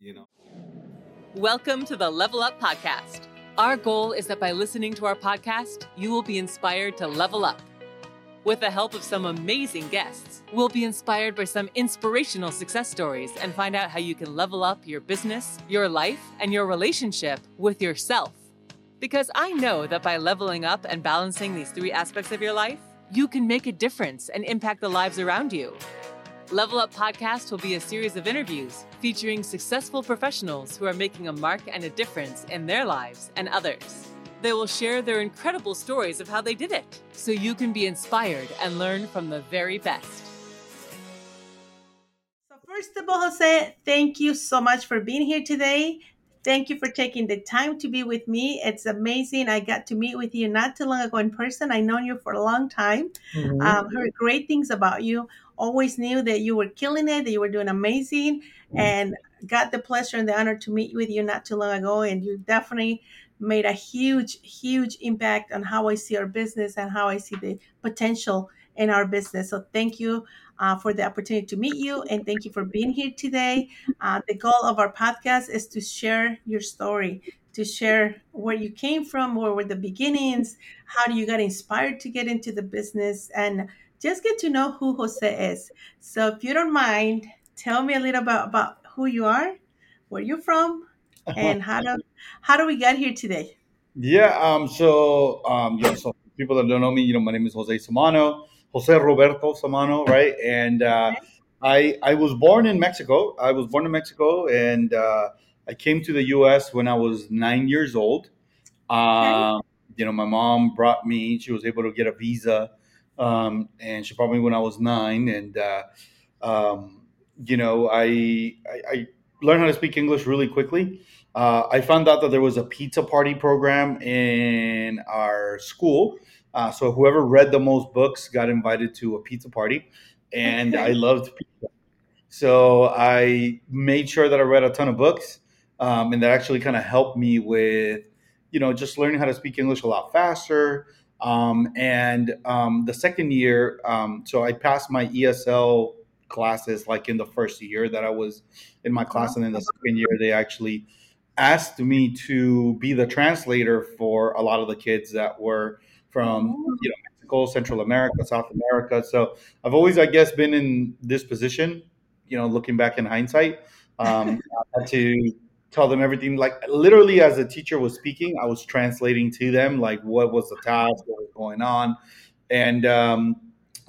you know. Welcome to the Level Up Podcast. Our goal is that by listening to our podcast, you will be inspired to level up. With the help of some amazing guests, we'll be inspired by some inspirational success stories and find out how you can level up your business, your life, and your relationship with yourself. Because I know that by leveling up and balancing these three aspects of your life, you can make a difference and impact the lives around you. Level Up Podcast will be a series of interviews featuring successful professionals who are making a mark and a difference in their lives and others. They will share their incredible stories of how they did it, so you can be inspired and learn from the very best. So, first of all, Jose, thank you so much for being here today. Thank you for taking the time to be with me. It's amazing. I got to meet with you not too long ago in person. I've known you for a long time. Mhm. Um, heard great things about you. Always knew that you were killing it, that you were doing amazing, and got the pleasure and the honor to meet with you not too long ago. And you definitely made a huge, huge impact on how I see our business and how I see the potential in our business. So thank you uh, for the opportunity to meet you, and thank you for being here today. Uh, the goal of our podcast is to share your story, to share where you came from, where were the beginnings, how do you got inspired to get into the business, and just get to know who Jose is. So, if you don't mind, tell me a little about, about who you are, where you're from, and how do how do we get here today? Yeah. Um. So, um. Yeah. So, people that don't know me, you know, my name is Jose Samano, Jose Roberto Samano, right? And uh, I I was born in Mexico. I was born in Mexico, and uh, I came to the U.S. when I was nine years old. Um. You know, my mom brought me. She was able to get a visa, um, and she brought me when I was nine. And uh, um, you know, I, I I learned how to speak English really quickly. Uh, I found out that there was a pizza party program in our school. Uh, so whoever read the most books got invited to a pizza party, and I loved pizza. So I made sure that I read a ton of books, um, and that actually kind of helped me with, you know, just learning how to speak English a lot faster. Um, and um, the second year, um, so I passed my ESL classes like in the first year that I was in my class, and then the second year they actually asked me to be the translator for a lot of the kids that were from Oh, you know Mexico, Central America, South America. So I've always, I guess, been in this position. You know, looking back in hindsight, um, I had to tell them everything. Like literally, as the teacher was speaking, I was translating to them like what was the task, what was going on, and um,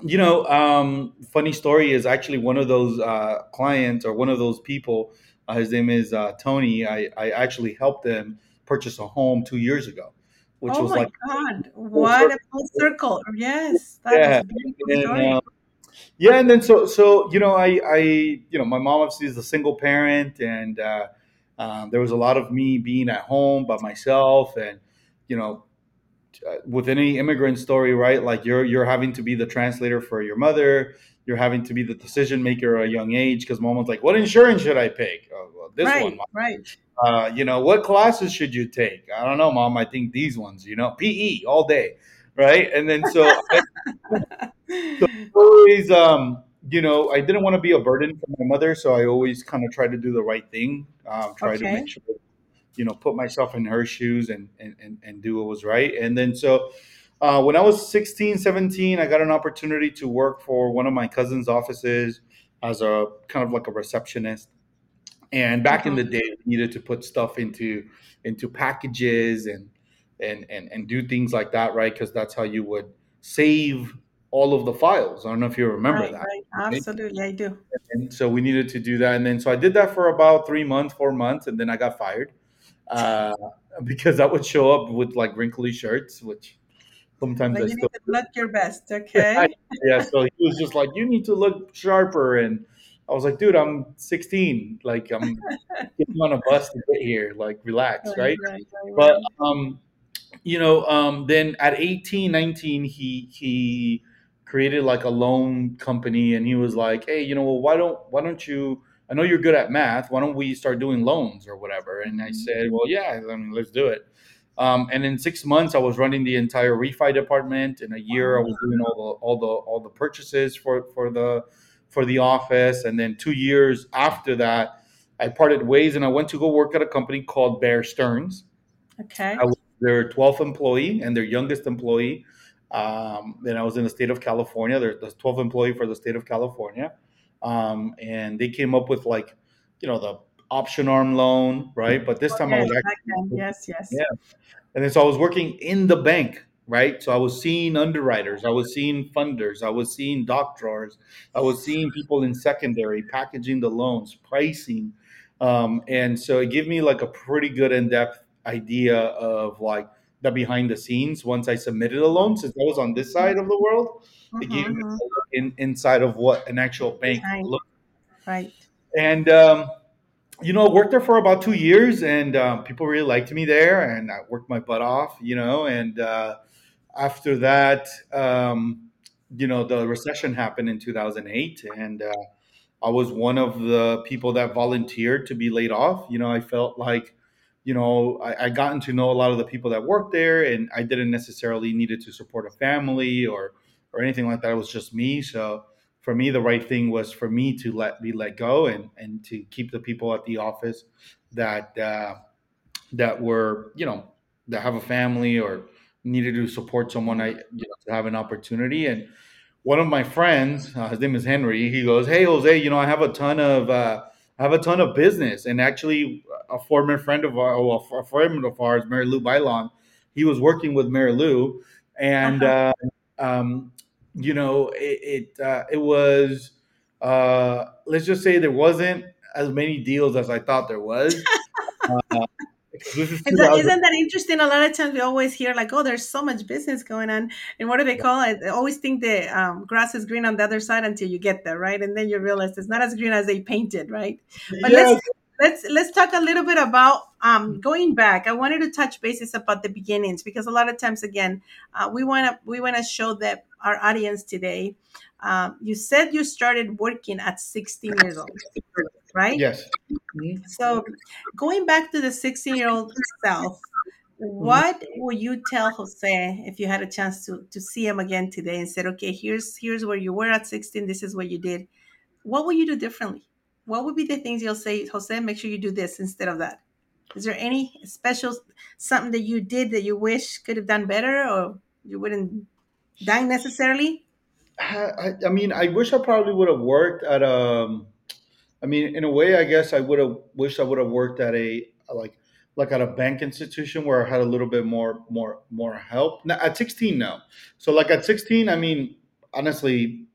you know, um, funny story is actually one of those uh, clients or one of those people. Uh, his name is uh, Tony. I, I actually helped them purchase a home two years ago, which oh was my like God! What a full circle! Yes, Yeah, a and uh, yeah, and then so so you know, I I you know, my mom obviously is a single parent, and uh, um, there was a lot of me being at home by myself, and you know, with any immigrant story, right? Like you're you're having to be the translator for your mother. You're having to be the decision maker at a young age because mom was like, "What insurance should I pick? Oh, well, this one, Right, Mom. right. Uh, you know, what classes should you take? I don't know, mom. I think these ones. You know, PE all day, right? And then so so always um you know i didn't want to be a burden for my mother so i always kind of tried to do the right thing um, try to make sure you know put myself in her shoes and and, and, and do what was right. And then so uh, when i was 16 17 i got an opportunity to work for one of my cousin's offices as a kind of like a receptionist. And back in Mhm. the day we needed to put stuff into into packages and and and, and do things like that right? Because that's how you would save all of the files. I don't know if you remember Right, that. right. Absolutely, I do. and so we needed to do that. And then so i did that for about three months four months and then i got fired uh, because i would show up with like wrinkly shirts which sometimes Like i you still need to look your best, okay? yeah. So he was just like you need to look sharper. And i was like dude i'm 16 like i'm getting on a bus to get here. Like relax right, right, but um you know um then at 18 19 he he created like a loan company and he was like hey you know well, why don't why don't you i know you're good at math why don't we start doing loans or whatever and i said well yeah i mean let's do it um, and in six months i was running the entire refi department in a year i was doing all the all the all the purchases for for the for the office and then two years after that I parted ways and I went to go work at a company called Bear Stearns. Okay. I was their 12th employee and their youngest employee. Um, and I was in the state of California. They're the 12th employee for the state of California. Um, and they came up with like, you know, the option arm loan, right? But this time I was actually then. Yes, yes. Yeah. and then so I was working in the bank, right? So I was seeing underwriters, I was seeing funders, I was seeing doc drawers, I was seeing people in secondary packaging the loans, pricing, um, and so it gave me like a pretty good in depth idea of like the behind the scenes. Once I submitted a loan, since I was on this side of the world, it gave me Mhm, a look in, inside of what an actual bank Behind. looks Right. and um, you know worked there for about two years and um, people really liked me there and i worked my butt off you know and uh, after that um, you know the recession happened in 2008 and uh, i was one of the people that volunteered to be laid off you know i felt like you know I, I gotten to know a lot of the people that worked there and i didn't necessarily needed to support a family or or anything like that. It was just me. So for me the right thing was for me to let be let go and and to keep the people at the office that uh, that were you know that have a family or needed to support someone I you know to have an opportunity. And one of my friends uh, his name is Henry he goes hey Jose you know I have a ton of uh, have a ton of business and actually a former friend of our well, a friend of ours Mary Lou Bailon he was working with Mary Lou and Uh-huh. uh, um, you know it it, uh, it was uh, let's just say there wasn't as many deals as I thought there was. Uh, this is Is that, 2000 isn't that interesting? A lot of times we always hear like, "Oh, there's so much business going on," and what do they call it? They always think the um, grass is green on the other side until you get there, right? And then you realize it's not as green as they painted, right? But Yes. let's let's let's talk a little bit about um, going back. I wanted to touch bases about the beginnings because a lot of times, again, uh, we want to we want to show that our audience today. Um, you said you started working at 16 years old, right? Yes. So, going back to the 16 year old self, what would you tell Jose if you had a chance to to see him again today and said, "Okay, here's here's where you were at 16. This is what you did." What would you do differently? What would be the things you'll say, Jose? Make sure you do this instead of that. Is there any special something that you did that you wish could have done better, or you wouldn't die necessarily? I, I mean, I wish I probably would have worked at um. I mean, in a way, I guess I would have wished I would have worked at a like like at a bank institution where I had a little bit more more more help. Now, at sixteen, no. So like at sixteen, I mean, honestly,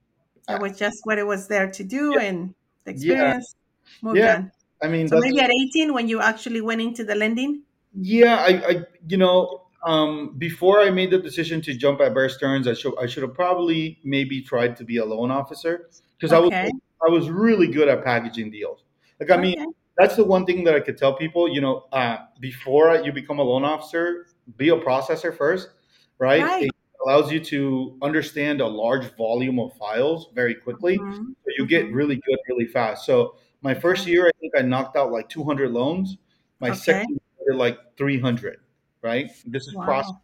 That was just what it was there to do, Yeah. and the Yeah. experience moved Yeah. on. I mean, So maybe at 18, when you actually went into the lending. Yeah, I, I you know, um, before I made the decision to jump at Bear Stearns, I should I should have probably maybe tried to be a loan officer because I was Okay. I was really good at packaging deals. Like I mean, Okay. that's the one thing that I could tell people. You know, uh, before you become a loan officer, be a processor first, right? Right. It allows you to understand a large volume of files very quickly. Mhm. So you get Mhm. really good really fast. So my first year, I think I knocked out like 200 loans. My Okay. second year, like 300, right? This is Wow. process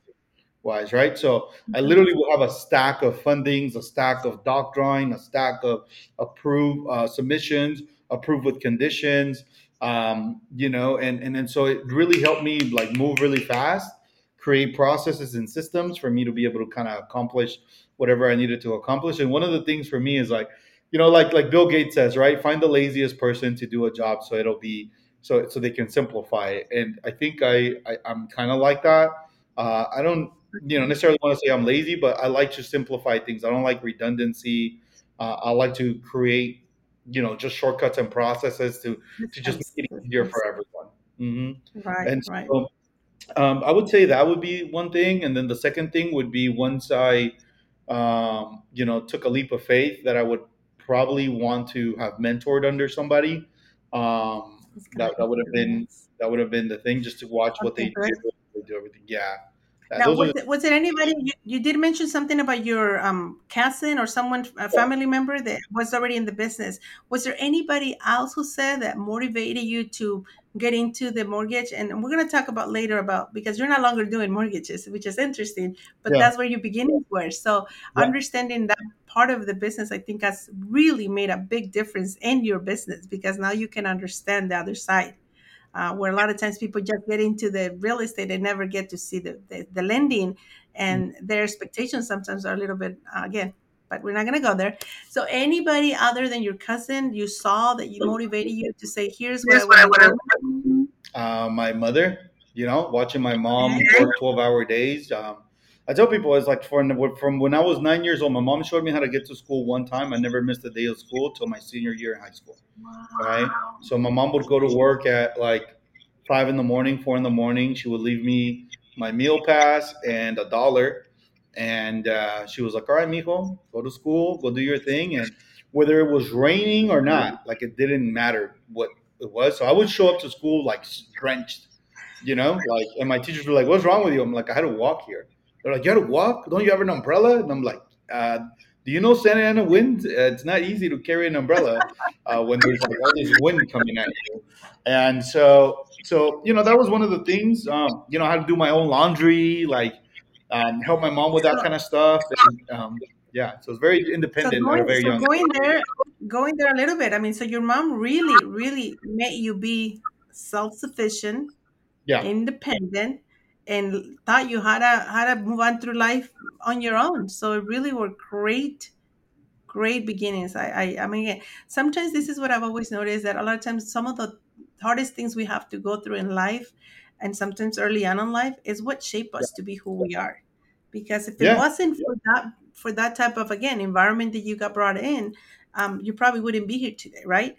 wise, right? So I Mhm. literally will have a stack of fundings, a stack of doc drawing, a stack of approved uh, submissions, approved with conditions, um, you know, and and then so it really helped me like move really fast, create processes and systems for me to be able to kind of accomplish whatever I needed to accomplish. And one of the things for me is like, you know, like like Bill Gates says, right? Find the laziest person to do a job so it'll be so so they can simplify it. And I think I, I I'm kind of like that. Uh, I don't you know necessarily want to say I'm lazy, but I like to simplify things. I don't like redundancy. Uh, I like to create you know just shortcuts and processes to to just make it easier for everyone. hmm Right. And Right. so um, I would say that would be one thing, and then the second thing would be once I um, you know took a leap of faith that I would probably want to have mentored under somebody. Um, that that would have been that would have been the thing just to watch what they do, they do everything. Yeah, Now, are was it, was it anybody? You, you did mention something about your um, cousin or someone, a family member that was already in the business. Was there anybody else who said that motivated you to get into the mortgage? And we're going to talk about later about because you're no longer doing mortgages, which is interesting, but yeah, that's where your beginnings were. So yeah, understanding that part of the business, I think, has really made a big difference in your business because now you can understand the other side uh, where a lot of times people just get into the real estate and never get to see the, the, the lending and their expectations sometimes are a little bit uh, again but we're not going to go there. So anybody other than your cousin you saw that you motivated you to say here's what I want to want uh, my mother, you know, watching my mom work 12 hour days. Um, I tell people it's like from, from when I was nine years old, my mom showed me how to get to school one time. I never missed a day of school till my senior year in high school. Right. So my mom would go to work at like five in the morning, four in the morning. She would leave me my meal pass and a dollar. And uh, she was like, all right, mijo, go to school, go do your thing. And whether it was raining or not, like it didn't matter what it was. So I would show up to school like drenched, you know, like, and my teachers were like, what's wrong with you? I'm like, I had to walk here. They're like, you to walk? Don't you have an umbrella? And I'm like, uh, do you know Santa Ana wind? Uh, it's not easy to carry an umbrella uh, when there's like all this wind coming at you. And so, so you know, that was one of the things. Um, you know, I had to do my own laundry, like um, help my mom with that kind of stuff. And um, yeah, so it's very so independent a going very so young going there going there a little bit i mean so your mom really really made you be self-sufficient Yeah, independent and taught you how to how to move on through life on your own. So it really were great great beginnings. I i, I mean sometimes this is what i've always noticed that a lot of times some of the hardest things we have to go through in life and sometimes early on in life is what shape us to be who we are. Because if it yeah, wasn't for that for that type of again environment that you got brought in um, you probably wouldn't be here today right?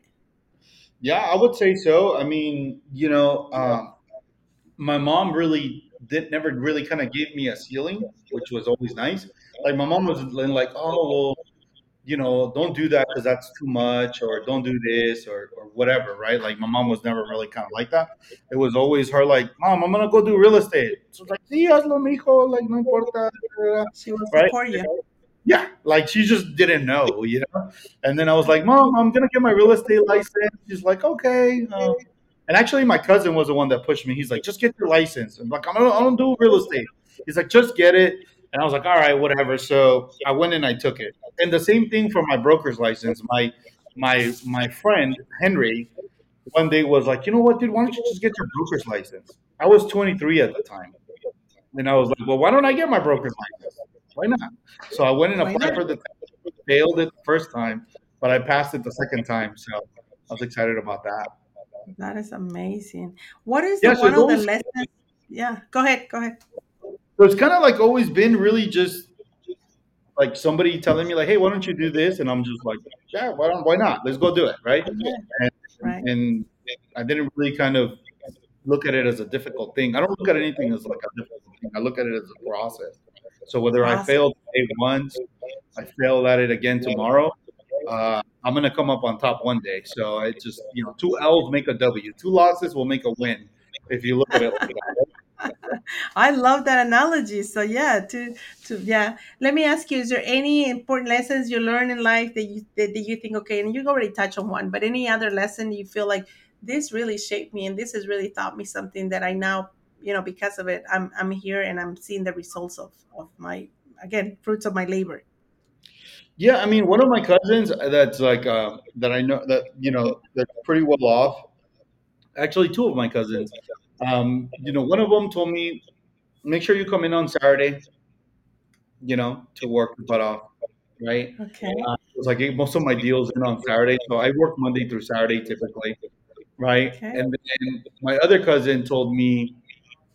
Yeah. I would say so. I mean, you know, um, my mom really did never really kind of gave me a ceiling, which was always nice. Like my mom was like, oh well, you know, don't do that because that's too much, or don't do this, or, or whatever, right? Like my mom was never really kind of like that. It was always her like, mom, I'm gonna go do real estate. So like, sí, hazlo, mijo, like no importa, she will right? support you Yeah, like she just didn't know, you know. And then I was like, mom, I'm gonna get my real estate license. She's like, okay. Um, and actually, my cousin was the one that pushed me. He's like, just get your license. I'm like, I don't, I don't do real estate. He's like, just get it. And I was like, all right, whatever. So I went and I took it. And the same thing for my broker's license. My my my friend Henry one day was like, you know what, dude? Why don't you just get your broker's license? I was 23 at the time, and I was like, well, why don't I get my broker's license? Why not? So I went and applied for the. Failed it the first time, but I passed it the second time. So I was excited about that. That is amazing what is the so one of the lessons yeah go ahead go ahead so it's kind of like always been really just like somebody telling me like, hey, why don't you do this? And I'm just like, yeah, why don't why not? Let's go do it, right? yeah And right and I didn't really kind of look at it as a difficult thing. I don't look at anything as like a difficult thing. I look at it as a process. So whether I process fail today once, I fail at it again tomorrow, uh, I'm gonna come up on top one day. So it just you know, two L's make a W. Two losses will make a win if you look at it like. I love that analogy. So yeah, to to yeah. Let me ask you: Is there any important lessons you learn in life that you that, that you think okay, and you already touched on one, but any other lesson you feel like this really shaped me and this has really taught me something that I now you know because of it I'm I'm here and I'm seeing the results of of my again fruits of my labor. Yeah, I mean, one of my cousins that's like um, that I know that you know that's pretty well off. Actually, two of my cousins. Um, you know, one of them told me, make sure you come in on Saturday. You know, to work the butt off, right? Okay. Uh, it was like most of my deals in on Saturday, so I work Monday through Saturday typically, right? Okay. And then my other cousin told me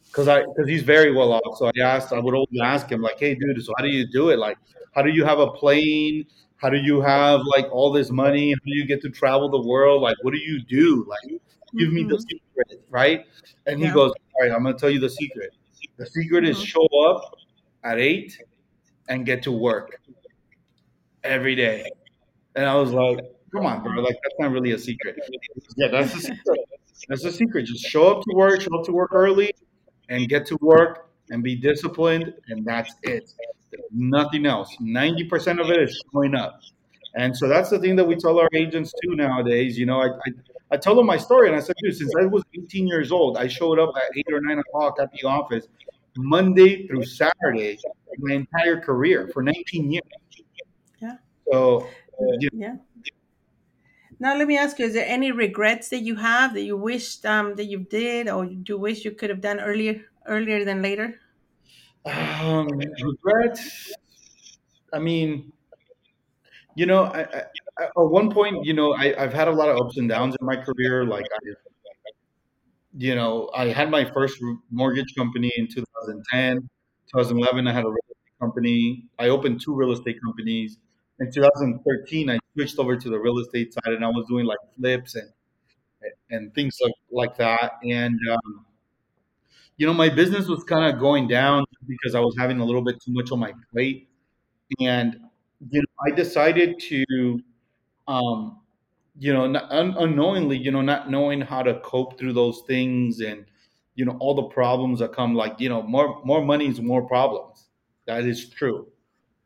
because I because he's very well off. So I asked, I would always ask him like, "Hey, dude, so how do you do it? Like, how do you have a plane? How do you have like all this money? How do you get to travel the world? Like, what do you do? Like, give me the hmm secret, right?" And he goes, "All right, I'm gonna tell you the secret. The secret is hmm show up at eight and get to work every day." And I was like, "Come on, bro! Like, that's not really a secret." Yeah, that's the secret. That's the secret. Just show up to work. Show up to work early and get to work and be disciplined, and that's it. Nothing else. 90% of it is showing up. And so that's the thing that we tell our agents too nowadays. You know, I, I, I tell them my story and I said, dude, since I was 18 years old, I showed up at eight or nine o'clock at the office Monday through Saturday my entire career for 19 years. Yeah. So, uh, you Yeah. Now let me ask you: Is there any regrets that you have that you wished um, that you did, or you wish you could have done earlier, earlier than later? Um, regrets. I mean, you know, I, I, at one point, you know, I, I've had a lot of ups and downs in my career. Like, I, you know, I had my first mortgage company in 2010. 2011, I had a real estate company. I opened two real estate companies. In 2013, I switched over to the real estate side, and I was doing like flips and and things like, like that. And um, you know, my business was kind of going down because I was having a little bit too much on my plate. And you know, I decided to, um, you know, not, un- unknowingly, you know, not knowing how to cope through those things and you know all the problems that come like you know more more money is more problems that is true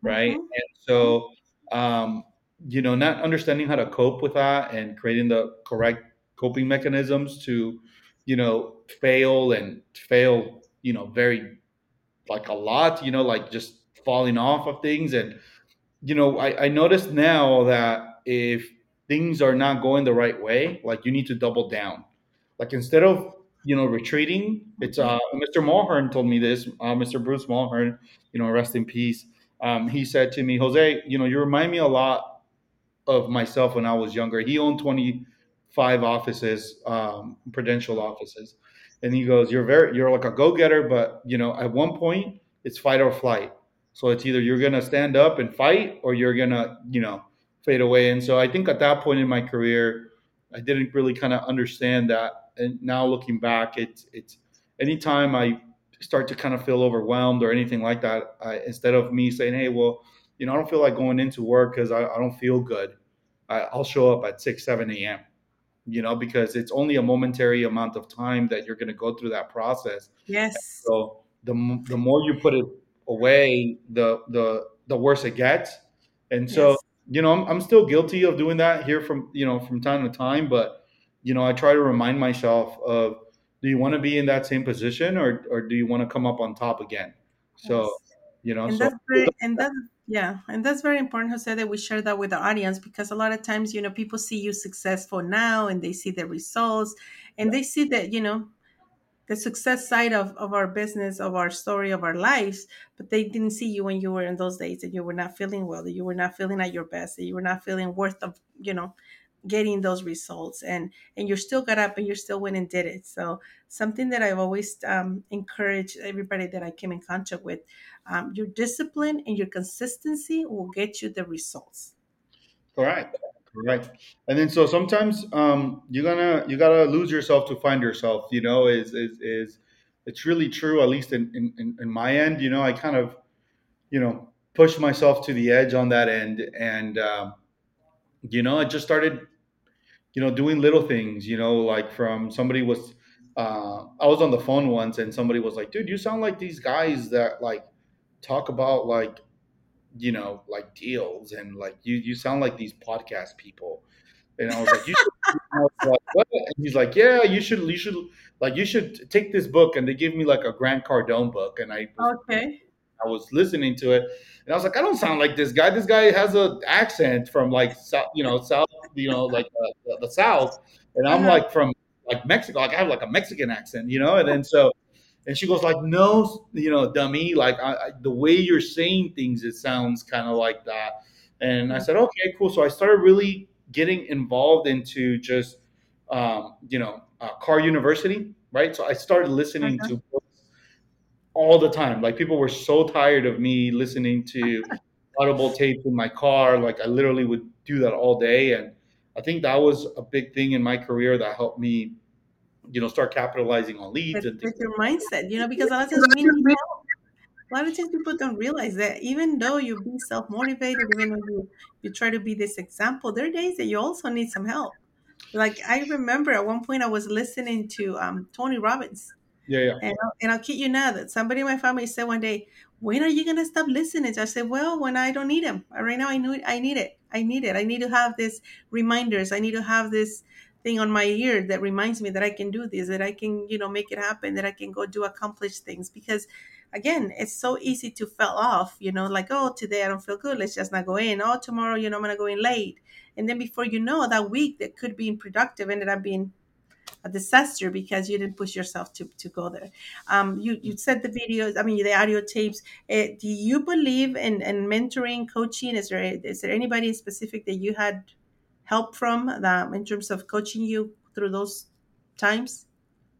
right Mhm. and so um you know not understanding how to cope with that and creating the correct coping mechanisms to you know fail and fail you know very like a lot you know like just falling off of things. And you know i, I noticed now that if things are not going the right way like you need to double down. Like instead of you know retreating it's uh mr mulhern told me this uh, mr bruce mulhern you know rest in peace. Um, he said to me jose you know you remind me a lot of myself when i was younger. He owned 25 offices um, prudential offices. And he goes you're very you're like a go-getter but you know at one point it's fight or flight. So it's either you're gonna stand up and fight or you're gonna you know fade away. And so i think at that point in my career i didn't really kind of understand that. And now looking back it's it's anytime i start to kind of feel overwhelmed or anything like that I, instead of me saying hey well you know i don't feel like going into work because I, I don't feel good. I, i'll show up at 6 7 a.m you know because it's only a momentary amount of time that you're going to go through that process Yes. so the, the more you put it away the the the worse it gets and so Yes. you know I'm, I'm still guilty of doing that here from you know from time to time but you know i try to remind myself of do you want to be in that same position or or do you want to come up on top again so Yes. You know and so that's very and that's yeah and that's very important jose that we share that with the audience because a lot of times you know people see you successful now and they see the results and they see that you know the success side of, of our business of our story of our lives but they didn't see you when you were in those days that you were not feeling well that you were not feeling at your best that you were not feeling worth of you know getting those results and and you still got up and you still went and did it. So something that i've always um, encouraged everybody that i came in contact with um, your discipline and your consistency will get you the results Correct. Correct. And then so sometimes um you're gonna you gotta lose yourself to find yourself, you know, is is is it's really true, at least in, in, in my end, you know, I kind of, you know, pushed myself to the edge on that end and um, you know, I just started, you know, doing little things, you know, like from somebody was uh I was on the phone once and somebody was like, dude, you sound like these guys that like talk about like you know, like deals and like you you sound like these podcast people. And I was like, you should I was like, what? And he's like, Yeah, you should you should like you should take this book and they give me like a Grant Cardone book and I was okay I was listening to it and I was like, I don't sound like this guy. This guy has a accent from like south, you know, south, you know, like uh, the, the south, and I'm uh-huh. like from like Mexico. Like I have like a Mexican accent, you know. And then so and she goes like, "No, you know, dummy. Like I, I, the way you're saying things, it sounds kind of like that." And I said, "Okay, cool." So I started really getting involved into just, um, you know, uh, Car University, right? So I started listening Uh-huh. to books all the time. Like people were so tired of me listening to audible tapes in my car. Like I literally would do that all day, and I think that was a big thing in my career that helped me, you know, start capitalizing on leads with, and with your mindset you know because a lot of times we need help a lot of times people don't realize that even though you be self-motivated even though you you try to be this example there are days that you also need some help like i remember at one point i was listening to um, tony robbins Yeah, yeah. And I'll, and I'll kid you now that somebody in my family said one day, "When are you gonna stop listening?" I said, "Well, when I don't need them. Right now, I know I need it. I need it. I need to have this reminders. I need to have this thing on my ear that reminds me that I can do this, that I can, you know, make it happen, that I can go do accomplish things. Because again, it's so easy to fell off, you know, like, oh, today I don't feel good. Let's just not go in. Oh, tomorrow, you know, I'm gonna go in late. And then before you know, that week that could be productive ended up being a disaster because you didn't push yourself to, to go there. Um, you, you said the videos, I mean, the audio tapes. Uh, do you believe in, in mentoring, coaching? Is there, is there anybody specific that you had help from um, in terms of coaching you through those times?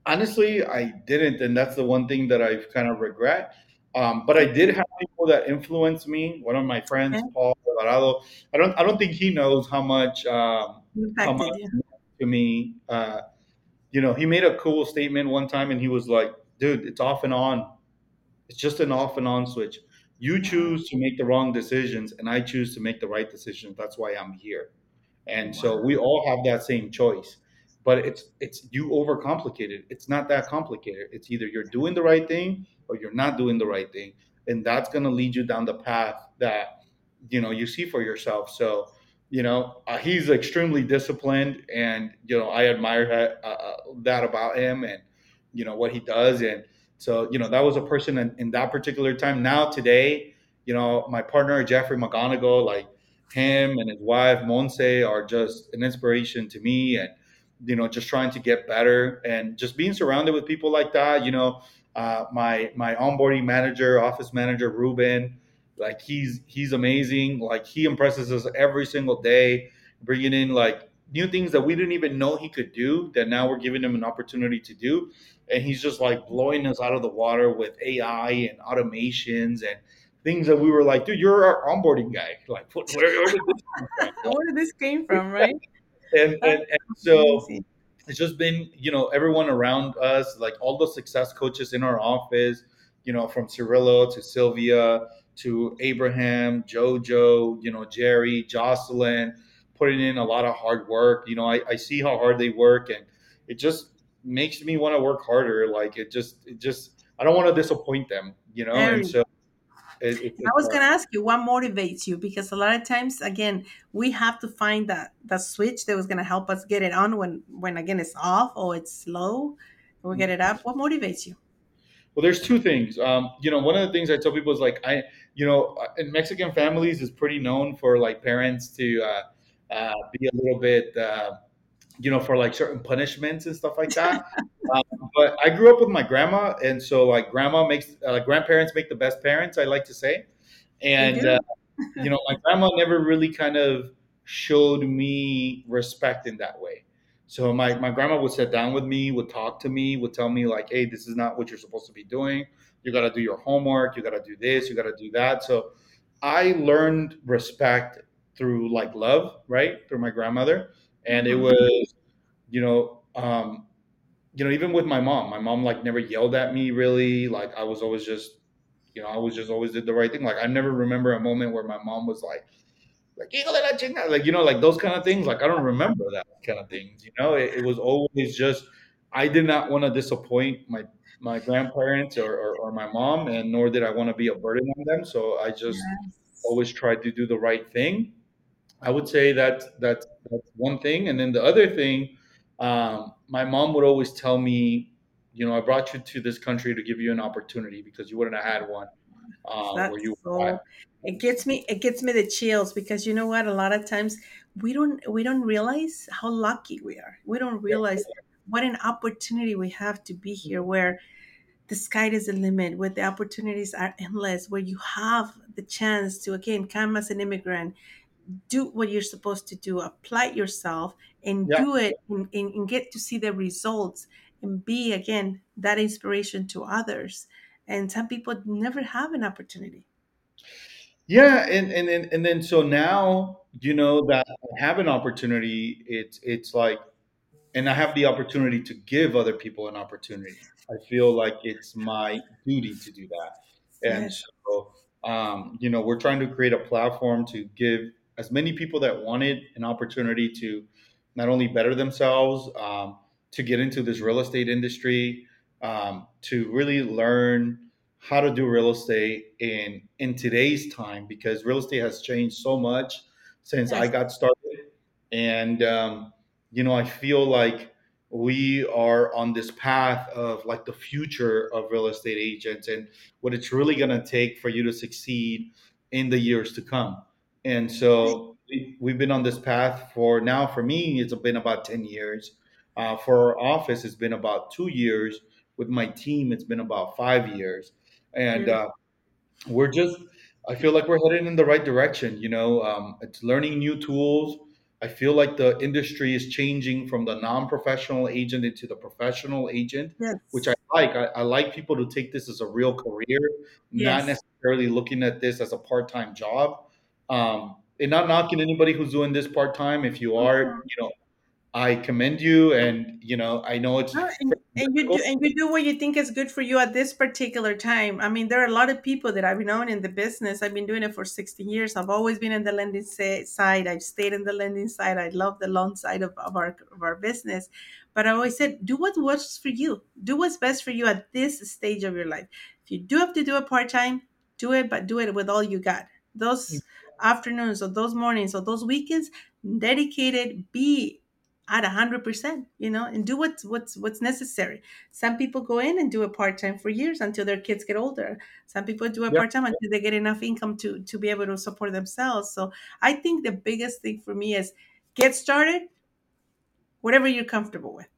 Honestly, I didn't, and that's the one thing that I've kind of regret. Um, but I did have people that influenced me. One of my friends, okay. Paul Alvarado. I don't, I don't think he knows how much, um, how much to me. Uh, you know, he made a cool statement one time, and he was like, "Dude, it's off and on. It's just an off and on switch. You choose to make the wrong decisions, and I choose to make the right decisions. That's why I'm here." And so we all have that same choice. But it's it's you overcomplicate it. It's not that complicated. It's either you're doing the right thing or you're not doing the right thing. And that's gonna lead you down the path that you know you see for yourself. So you know uh, he's extremely disciplined and you know i admire that, uh, uh, that about him and you know what he does and so you know that was a person in, in, that particular time now today you know my partner jeffrey mcgonigal like him and his wife Monse are just an inspiration to me and you know just trying to get better and just being surrounded with people like that you know uh, my my onboarding manager office manager Ruben like he's he's amazing. Like he impresses us every single day bringing in like new things that we didn't even know he could do that now we're giving him an opportunity to do. And he's just like blowing us out of the water with AI and automations and things that we were like, dude, you're our onboarding guy. Like, where, where did this come from? where did this came from, right? and, and, and so it's just been, you know, everyone around us, like all the success coaches in our office, you know, from Cirillo to Sylvia to Abraham, Jojo, you know, Jerry, Jocelyn, putting in a lot of hard work. You know, I, I see how hard they work and it just makes me want to work harder. Like it just, it just, I don't want to disappoint them, you know? And so it, it, I was going to ask you what motivates you because a lot of times, again, we have to find that that switch that was going to help us get it on when when again it's off or it's low. We get it up. What motivates you? Well, there's two things. Um, you know, one of the things I tell people is like I, you know, uh, in Mexican families is pretty known for like parents to uh, uh, be a little bit. Uh, you know, for like certain punishments and stuff like that. um, but I grew up with my grandma, and so like grandma makes uh, grandparents make the best parents. I like to say, and uh, you know, my grandma never really kind of showed me respect in that way. So my my grandma would sit down with me, would talk to me, would tell me like, "Hey, this is not what you're supposed to be doing. You got to do your homework. You got to do this. You got to do that." So I learned respect through like love, right? Through my grandmother and it mm-hmm. was you know um you know even with my mom my mom like never yelled at me really. Like i was always just you know i was just always did the right thing. Like i never remember a moment where my mom was like like like you know like those kind of things. Like i don't remember that kind of things you know? It, it was always just i did not want to disappoint my my grandparents or, or, or, my mom and nor did i want to be a burden on them. So i just yes. always tried to do the right thing. I would say that that's that's one thing, and then the other thing, um, my mom would always tell me, you know, I brought you to this country to give you an opportunity because you wouldn't have had one. Um, that's you so, it gets me it gets me the chills because you know what a lot of times we don't we don't realize how lucky we are we don't realize yeah. what an opportunity we have to be here where the sky is the limit where the opportunities are endless where you have the chance to again come as an immigrant do what you're supposed to do apply yourself and yeah. do it and, and, get to see the results and be again that inspiration to others and some people never have an opportunity yeah and and and, and then so now you know that I have an opportunity it's it's like and i have the opportunity to give other people an opportunity i feel like it's my duty to do that and yes. so um, you know we're trying to create a platform to give as many people that wanted an opportunity to not only better themselves, um, to get into this real estate industry, um, to really learn how to do real estate in in today's time because real estate has changed so much since Yes. I got started, and um, you know I feel like we are on this path of like the future of real estate agents and what it's really going to take for you to succeed in the years to come. And so we've been on this path for now. For me, it's been about ten years. Uh, for our office, it's been about two years. With my team, it's been about five years. And uh, we're just i feel like we're heading in the right direction you know? Um, it's learning new tools. I feel like the industry is changing from the non-professional agent into the professional agent which i like. I, I like people to take this as a real career not necessarily looking at this as a part-time job. Um, and not knocking anybody who's doing this part-time if you are Mhm. you know i commend you and you know i know it's and, and you do and you do what you think is good for you at this particular time. I mean, there are a lot of people that I've known in the business. I've been doing it for 16 years. I've always been in the lending side. I've stayed in the lending side. I love the loan side of, of our of our business. But I always said, do what works for you. Do what's best for you at this stage of your life. If you do have to do it part time, do it, but do it with all you got. Those afternoons or those mornings or those weekends, dedicated, be at a hundred percent, you know, and do what's what's what's necessary. Some people go in and do it part time for years until their kids get older. Some people do a yeah part time until they get enough income to to be able to support themselves. So I think the biggest thing for me is get started, whatever you're comfortable with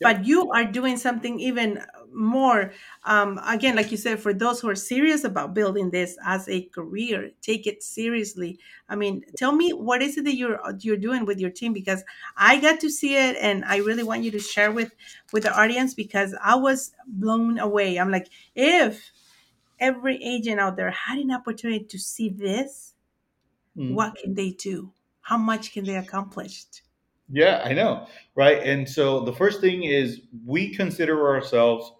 but you are doing something even more um, again like you said for those who are serious about building this as a career take it seriously. I mean tell me what is it that you're you're doing with your team? Because i got to see it and i really want you to share with with the audience because i was blown away. I'm like if every agent out there had an opportunity to see this Mhm. what can they do? How much can they accomplish Yeah, I know, right? And so the first thing is we consider ourselves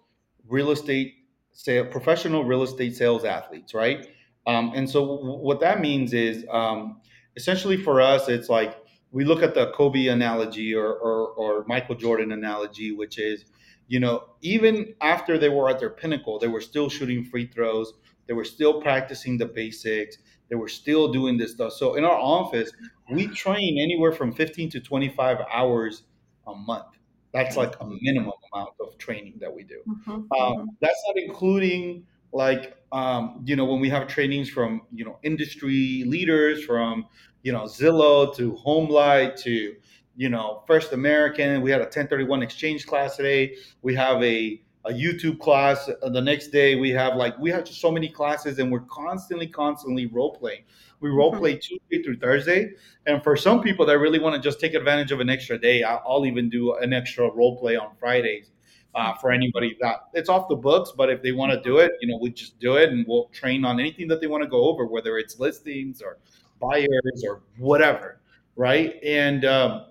real estate sale, professional real estate sales athletes, right? Um, and so w- what that means is um, essentially for us, it's like we look at the Kobe analogy or, or, or Michael Jordan analogy, which is, you know, even after they were at their pinnacle, they were still shooting free throws, they were still practicing the basics, they were still doing this stuff. So in our office, we train anywhere from 15 to 25 hours a month. That's like a minimum amount of training that we do. Mhm, Um, that's not including like um, you know when we have trainings from you know industry leaders from you know Zillow to HomeLight to you know First American. We had a 1031 exchange class today. We have a a YouTube class uh, the next day. We have like we have just so many classes, and we're constantly, constantly role playing. We role Mhm. play Tuesday through Thursday, and for some people that really want to just take advantage of an extra day, I'll, I'll even do an extra role play on Fridays uh, for anybody that it's off the books. But if they want to do it, you know, we just do it, and we'll train on anything that they want to go over, whether it's listings or buyers or whatever, right? And um,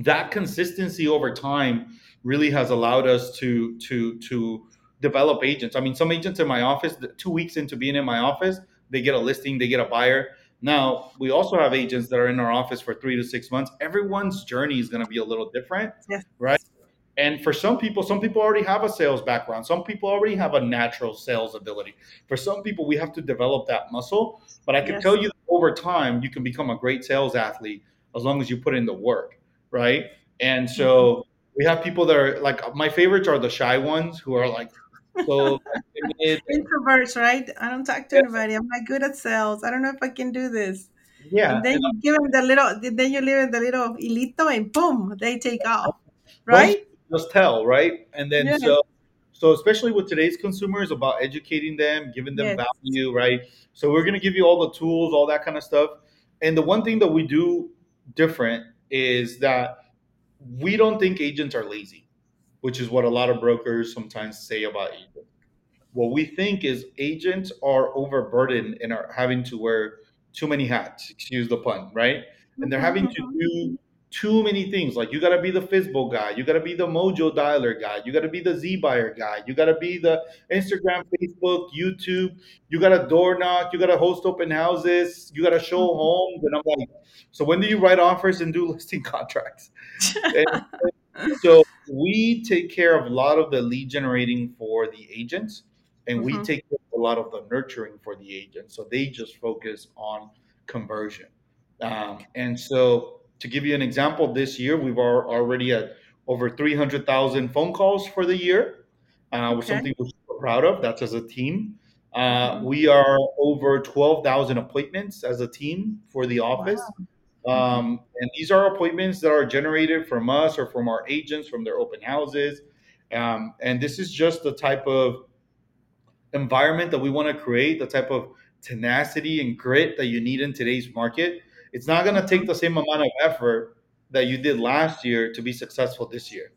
that consistency over time really has allowed us to to to develop agents. I mean, some agents in my office, two weeks into being in my office, they get a listing, they get a buyer. Now, we also have agents that are in our office for three to six months. Everyone's journey is going to be a little different, Yes. right? And for some people, some people already have a sales background. Some people already have a natural sales ability. For some people, we have to develop that muscle. But I can Yes. tell you that over time, you can become a great sales athlete as long as you put in the work, right? And so mm-hmm. We have people that are like my favorites are the shy ones who are like so. Introverts, right? I don't talk to Yeah, anybody. I'm not good at sales. I don't know if I can do this. yeah, And then and you give them the little, then you leave them the little hilito, and boom, they take off, right? just tell, right? And then Yes, so so especially with today's consumers about educating them, giving them yes, value, right? So we're gonna give you all the tools, all that kind of stuff. And the one thing that we do different is that we don't think agents are lazy, which is what a lot of brokers sometimes say about agents. What we think is agents are overburdened and are having to wear too many hats, excuse the pun, right? And they're having to Mhm, do too many things. Like you got to be the FSBO guy, you got to be the Mojo Dialer guy, you got to be the Z Buyer guy, you got to be the Instagram, Facebook, YouTube, you got to door knock, you got to host open houses, you got to show mhm. homes. And I'm like, so when do you write offers and do listing contracts? And so we take care of a lot of the lead generating for the agents, and we Mhm. take care of a lot of the nurturing for the agents. So they just focus on conversion. Um, and so, to give you an example, this year we've al- already at over 300,000 phone calls for the year, uh, which is Okay. something we're super proud of. That's as a team. Uh, Mhm. we are over 12,000 appointments as a team for the office. Um, and these are appointments that are generated from us or from our agents from their open houses. Um, and this is just the type of environment that we want to create, the type of tenacity and grit that you need in today's market. It's not going to take the same amount of effort that you did last year to be successful this year,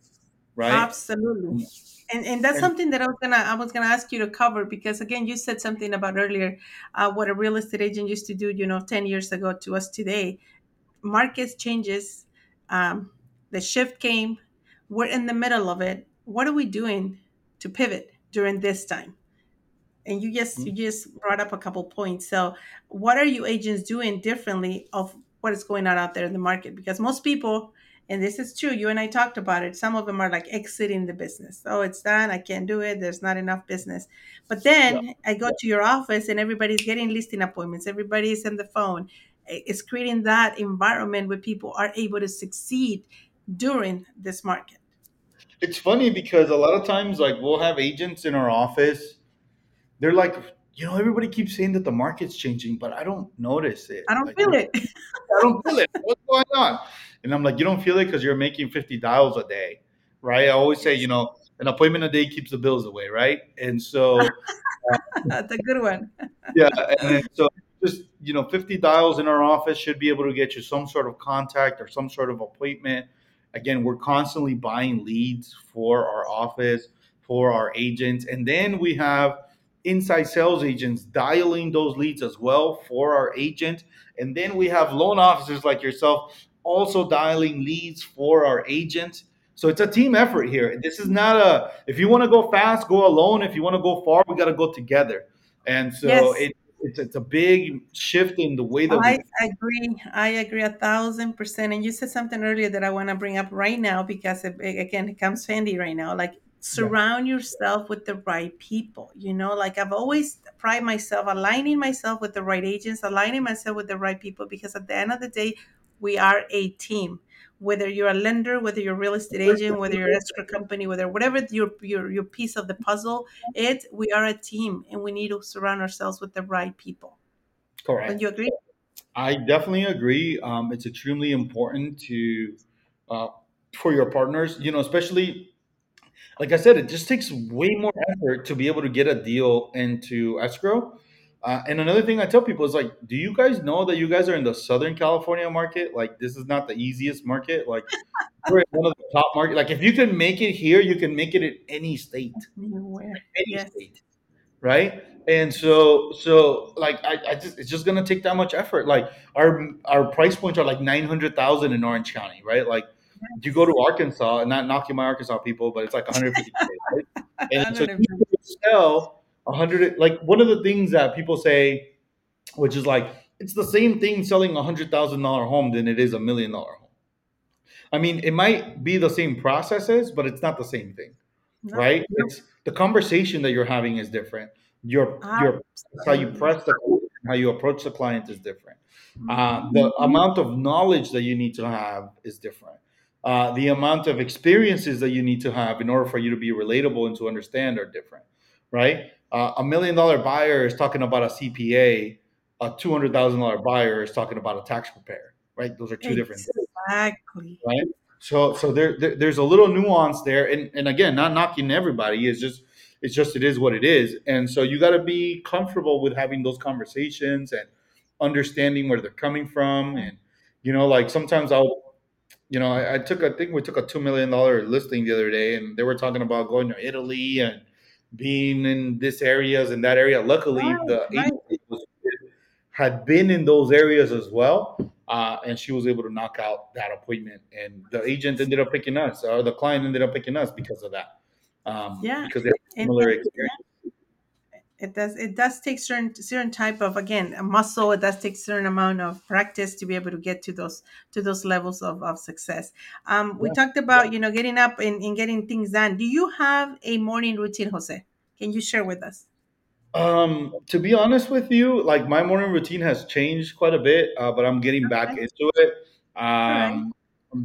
right? Absolutely. And and that's And- something that I was gonna I was gonna ask you to cover because again you said something about earlier uh, what a real estate agent used to do you know ten years ago to us today. Markets changes, um, the shift came. We're in the middle of it. What are we doing to pivot during this time? And you just mm-hmm. you just brought up a couple points. So what are you agents doing differently of what is going on out there in the market? Because most people and this is true. You and I talked about it. Some of them are like exiting the business. Oh, it's done. I can't do it. There's not enough business. But then I go to your office and everybody's getting listing appointments. Everybody's on the phone. It's creating that environment where people are able to succeed during this market. It's funny because a lot of times, like, we'll have agents in our office. They're like, you know, everybody keeps saying that the market's changing, but I don't notice it. I don't Like, feel it. I don't feel it. What's going on? And I'm like, you don't feel it because you're making 50 dials a day, right? I always say, you know, an appointment a day keeps the bills away, right? And so, uh, That's a good one. yeah, and then, so just you know, 50 dials in our office should be able to get you some sort of contact or some sort of appointment. Again, we're constantly buying leads for our office, for our agents, and then we have inside sales agents dialing those leads as well for our agent. And then we have loan officers like yourself also dialing leads for our agents. So it's a team effort here. This is not a if you want to go fast, go alone. If you want to go far, we got to go together. And so Yes. it, it's it's a big shift in the way that I we agree. I agree a thousand percent. And you said something earlier that I want to bring up right now because it- again, it comes handy right now. Like surround yourself with the right people. You know, like I've always pride myself aligning myself with the right agents, aligning myself with the right people because at the end of the day, we are a team. Whether you're a lender, whether you're a real estate agent, whether you're an escrow company, whether whatever your your your piece of the puzzle, it we are a team and we need to surround ourselves with the right people. correct. Don't you agree? I definitely agree. Um, it's extremely important to uh, for your partners, you know, especially like I said, it just takes way more effort to be able to get a deal into escrow. Uh, and another thing I tell people is like, do you guys know that you guys are in the Southern California market? Like, this is not the easiest market. Like, we're in one of the top market. Like, if you can make it here, you can make it in any state Nowhere. any Yes. state, right? And so, so like, I, I just it's just gonna take that much effort. Like, our our price points are like nine hundred thousand in Orange County, right? Like, you go to Arkansas, and not knocking my Arkansas people, but it's like one hundred fifty, right? And so you sell hundred. Like, one of the things that people say, which is like, it's the same thing selling a hundred thousand dollar home than it is a million dollar home. I mean, it might be the same processes, but it's not the same thing No, right? no. It's the conversation that you're having is different. Your your how you press the how you approach the client is different. Uh, the amount of knowledge that you need to have is different. Uh, the amount of experiences that you need to have in order for you to be relatable and to understand are different, right? Uh, a million dollar buyer is talking about a CPA. A two hundred thousand dollar buyer is talking about a tax preparer, right? Those are two different things Exactly. right? So so there, there there's a little nuance there, and and again, not knocking everybody. It's just it's just it is what it is, and so you got to be comfortable with having those conversations and understanding where they're coming from, and you know, like sometimes I'll. You know, I, I took I think we took a two million dollar listing the other day, and they were talking about going to Italy and being in this areas and that area. Luckily, Right, the right. had been in those areas as well, uh, and she was able to knock out that appointment. And the agent ended up picking us, or the client ended up picking us because of that. Um, Yeah. because they And- similar experience. It does it does take certain certain type of again a muscle it does take certain amount of practice to be able to get to those to those levels of, of success um, we Yeah. talked about you know getting up and, and getting things done do you have a morning routine jose can you share with us Um, to be honest with you, like my morning routine has changed quite a bit, uh, but I'm getting back into it. all right Um,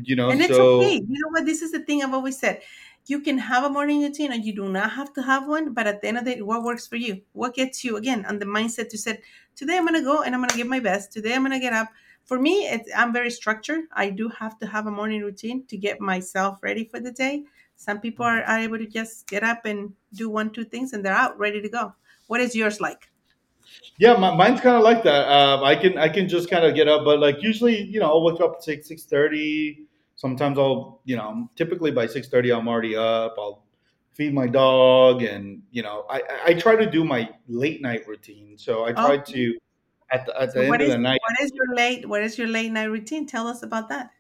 you know, And it's okay. so You know what? This is the thing I've always said. You can have a morning routine and you do not have to have one, but at the end of the day, what works for you? What gets you again on the mindset to say, today I'm gonna go and I'm gonna give my best. Today I'm gonna get up. For me, it's I'm very structured. I do have to have a morning routine to get myself ready for the day. Some people are, are able to just get up and do one, two things and they're out ready to go. What is yours like? yeah, my, mine's kind of like that. Um, I can I can just kind of get up, but like usually, you know, I'll wake up at six six thirty. Sometimes I'll, you know, typically by six thirty I'm already up. I'll feed my dog, and you know, I I try to do my late night routine. So I try Okay. to at the, at the what end of is the night. what is your late what is your late night routine? Tell us about that.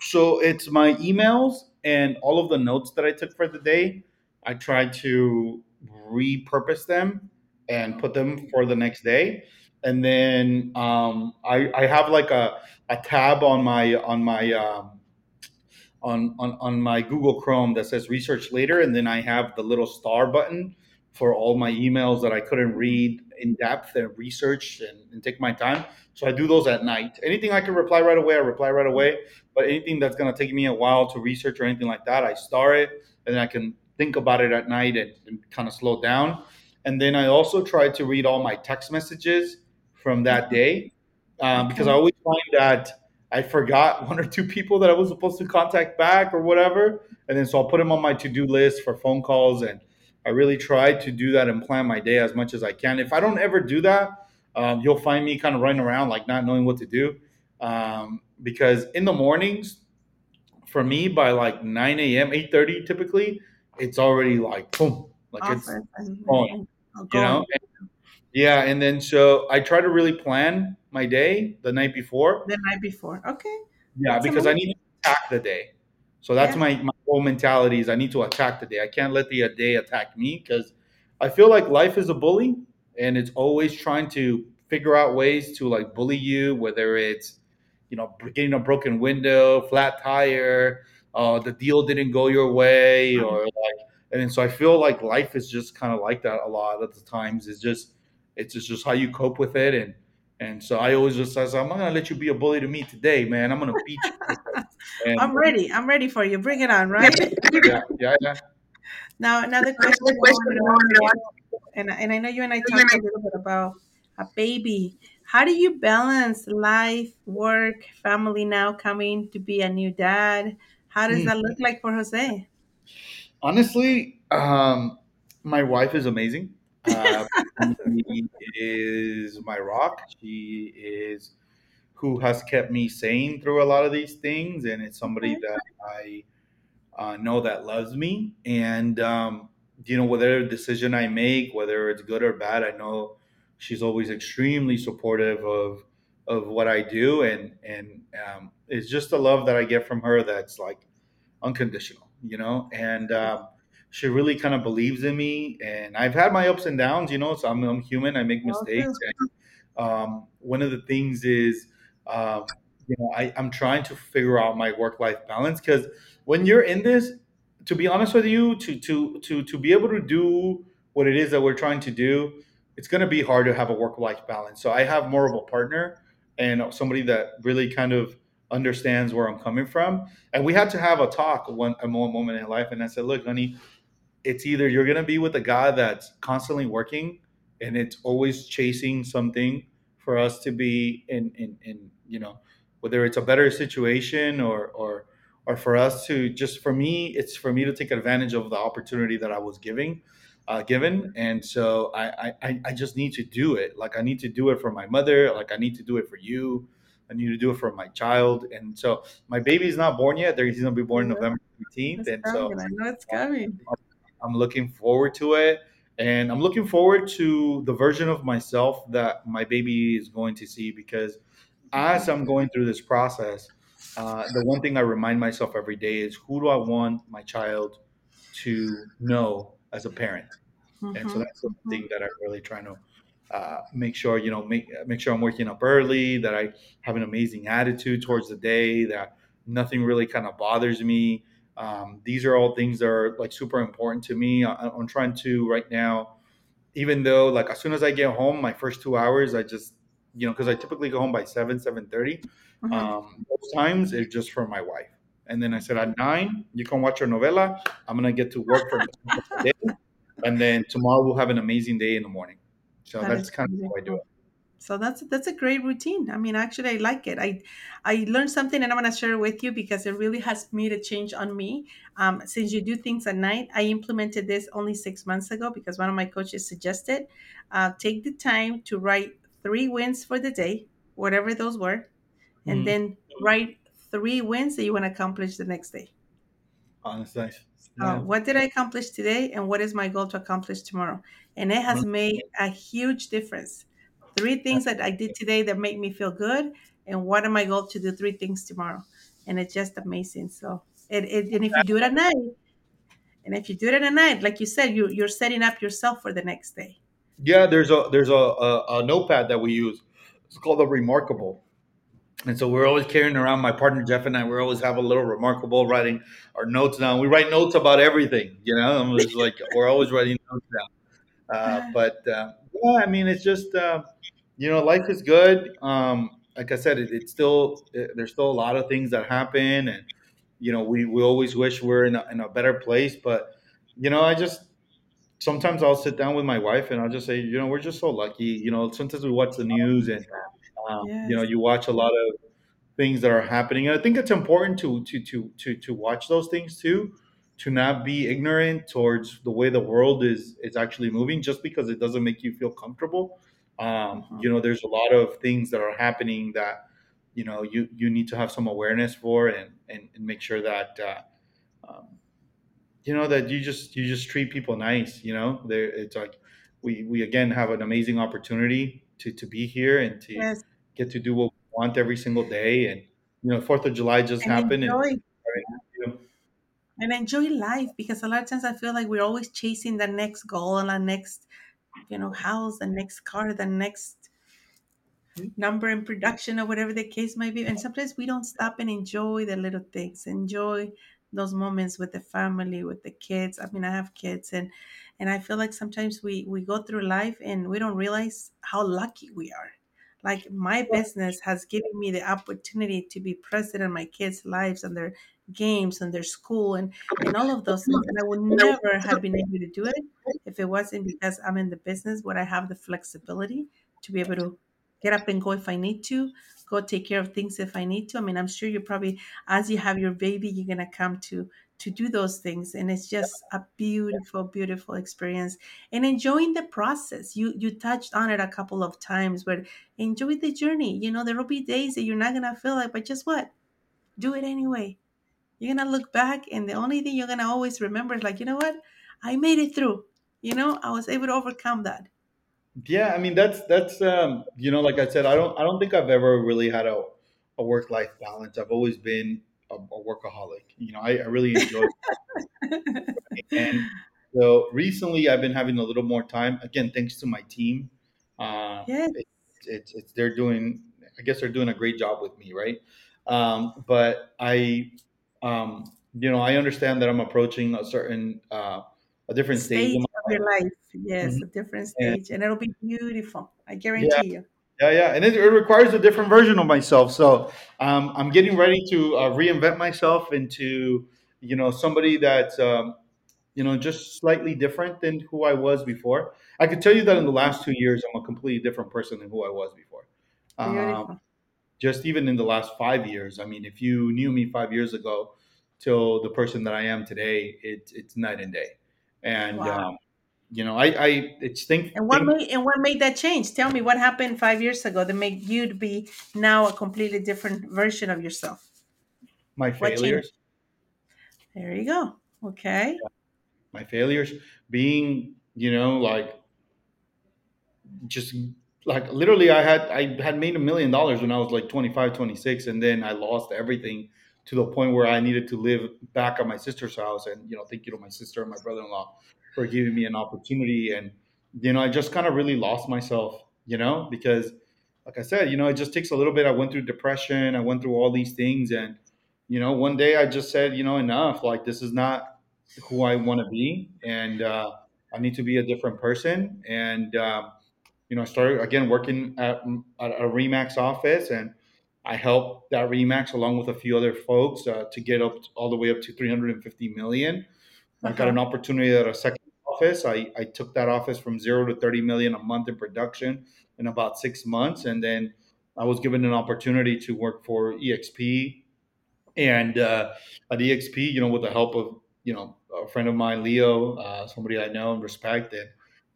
So it's my emails and all of the notes that I took for the day. I try to repurpose them and put them for the next day. And then um, I, I have like a, a tab on my on my um, on, on on my Google Chrome that says research later, and then I have the little star button for all my emails that I couldn't read in depth and research and, and take my time. So I do those at night. Anything I can reply right away, I reply right away. But anything that's gonna take me a while to research or anything like that, I star it, and then I can think about it at night and, and kind of slow down. And then I also try to read all my text messages from that day um, because I always find that I forgot one or two people that I was supposed to contact back or whatever, and then so I'll put them on my to-do list for phone calls, and I really try to do that and plan my day as much as I can. If I don't ever do that, um, you'll find me kind of running around like not knowing what to do, um, because in the mornings for me by like 9 a.m 8.30 typically it's already like boom like it's and, and, and oh, you know going. yeah, and then so I try to really plan my day the night before. the night before. Okay, Yeah, that's because I need to attack the day. So that's Yeah, my my whole mentality is I need to attack the day. I can't let the uh, day attack me because I feel like life is a bully and it's always trying to figure out ways to like bully you, whether it's you know getting a broken window, flat tire, uh, the deal didn't go your way, or like, and so I feel like life is just kind of like that a lot of the times. It's just it's just, just how you cope with it and. And so I always just says, I'm not gonna let you be a bully to me today, man. I'm gonna beat you. And I'm ready. I'm ready for you. Bring it on, right? yeah, yeah, yeah. Now, another question Another question I to to ask ask and I- and I know you and I you, talked a little bit about a baby. How do you balance life, work, family now coming to be a new dad? How does Mm. that look like for Jose? Honestly, um, my wife is amazing. Uh, she is my rock. She is who has kept me sane through a lot of these things, and it's somebody that I uh, know that loves me. And um, you know, whatever decision I make, whether it's good or bad, I know she's always extremely supportive of of what I do, and and um, it's just the love that I get from her that's like unconditional, you know. And um, she really kind of believes in me, and I've had my ups and downs, you know. So I'm, I'm human. I make Well, mistakes, too. um, one of the things is, um, you know, I, I'm trying to figure out my work life balance because when you're in this, to be honest with you, to to to to be able to do what it is that we're trying to do, it's going to be hard to have a work life balance. So I have more of a partner and somebody that really kind of understands where I'm coming from. And we had to have a talk one a mo- moment in life, and I said, "Look, honey, it's either you're gonna be with a guy that's constantly working and it's always chasing something for us to be in in, in you know whether it's a better situation or or or for us to just for me it's for me to take advantage of the opportunity that I was giving uh, given. And so I, I I just need to do it. Like I need to do it for my mother. Like I need to do it for you. I need to do it for my child. And so my baby's not born yet. He's gonna be born Yeah, November 15th it's and so. I know it's coming. I'm looking forward to it. And I'm looking forward to the version of myself that my baby is going to see because as I'm going through this process, uh, the one thing I remind myself every day is who do I want my child to know as a parent? and so Mhm, that's the thing that I'm really trying to uh, make sure you know make make sure I'm waking up early, that I have an amazing attitude towards the day, that nothing really kind of bothers me. Um, these are all things that are like super important to me. I, I'm trying to right now, even though like as soon as I get home, my first two hours, I just you know because I typically go home by seven seven thirty. Mhm. Um, most times it's just for my wife. And then I said at nine, you can watch your novela. I'm gonna get to work for the day, and then tomorrow we'll have an amazing day in the morning. So That that's kind of how I do it. So that's that's a great routine. I mean, actually, I like it. I I learned something, and I'm gonna share it with you because it really has made a change on me. Um, since you do things at night, I implemented this only six months ago because one of my coaches suggested, uh, take the time to write three wins for the day, whatever those were, and Mhm. then write three wins that you want to accomplish the next day. Oh, that's nice. Uh, what did I accomplish today, and what is my goal to accomplish tomorrow? And it has made a huge difference. Three things that I did today that make me feel good, and what am my goal to do three things tomorrow? And it's just amazing. So, it, it and if you do it at night, and if you do it at night, like you said, you you're setting up yourself for the next day. Yeah, there's a there's a, a, a notepad that we use. It's called a reMarkable. And so we're always carrying around my partner Jeff and I. We always have a little reMarkable writing our notes down. We write notes about everything, you know. And it's like we're always writing notes down. Uh, but uh, yeah, I mean, it's just uh, you know, life is good. Um, like I said, it, it's still it, there's still a lot of things that happen, and you know, we we always wish we're in a, in a better place. But you know, I just sometimes I'll sit down with my wife and I'll just say, you know, we're just so lucky. You know, sometimes we watch the news and um, you know, you watch a lot of things that are happening. And I think it's important to to to to to watch those things too, to not be ignorant towards the way the world is is actually moving just because it doesn't make you feel comfortable. Um, Mhm. you know, there's a lot of things that are happening that you know you you need to have some awareness for and and, and make sure that uh, um, you know that you just you just treat people nice. You know, there it's like we we again have an amazing opportunity to to be here and to Yes. get to do what we want every single day. And you know, Fourth of July just And happened, enjoy know, and enjoy life because a lot of times I feel like we're always chasing the next goal and the next, you know, house, the next car, the next number in production or whatever the case might be. And sometimes we don't stop and enjoy the little things, enjoy those moments with the family, with the kids. I mean, I have kids and and I feel like sometimes we we go through life and we don't realize how lucky we are. Like my business has given me the opportunity to be present in my kids' lives and their games and their school and and all of those things. And I would never have been able to do it if it wasn't because I'm in the business where I have the flexibility to be able to get up and go if I need to, go take care of things if I need to. I mean, I'm sure you probably, as you have your baby, you're gonna come to to do those things, and it's just a beautiful, beautiful experience. And enjoying the process. You you touched on it a couple of times, but enjoy the journey. You know, there will be days that you're not gonna feel like, but just what? Do it anyway. You're gonna look back, and the only thing you're gonna always remember is like, you know what? I made it through. You know, I was able to overcome that. yeah. I mean, that's that's um, you know, like I said, I don't I don't think I've ever really had a a work life balance. I've always been a, a workaholic. You know, I, I really enjoy And so recently, I've been having a little more time. Again, thanks to my team. Uh, yes. it, it's it's they're doing. I guess they're doing a great job with me, right? Um, but I, um, you know, I understand that I'm approaching a certain uh, a different stage stage of your life. Yes, my a different stage, and it'll be beautiful. I yeah, guarantee you. yeah, yeah, and it, it requires a different version of myself. So um, I'm getting ready to uh, reinvent myself into you know somebody that's um, you know, just slightly different than who I was before. I could tell you that in the last two years, I'm a completely different person than who I was before. Um, Beautiful. Just even in the last five years, I mean, if you knew me five years ago till the person that I am today, it, it's night and day. And Wow. um, you know, I, I it's think And what think made and what made that change? Tell me what happened five years ago that made you to be now a completely different version of yourself. my failures, There you go. Okay. my failures, being you know like just like literally i had i had made a million dollars when i was like 25 26 and then i lost everything to the point where i needed to live back at my sister's house and you know thank you to my sister and my brother-in-law for giving me an opportunity. And you know, I just kind of really lost myself, you know, because like I said, you know, it just takes a little bit. I went through depression, I went through all these things, and you know, one day I just said, you know, enough. Like this is not who I want to be, and uh, I need to be a different person. And um, you know, I started again working at, at a RE/MAX office, and I helped that RE/MAX along with a few other folks uh, to get up all the way up to 350 million. I got an opportunity at a second office. I, I took that office from zero to 30 million a month in production in about six months. And then I was given an opportunity to work for EXP. And uh, at EXP, you know, with the help of, you know, a friend of mine, Leo, uh, somebody I know and respect, and,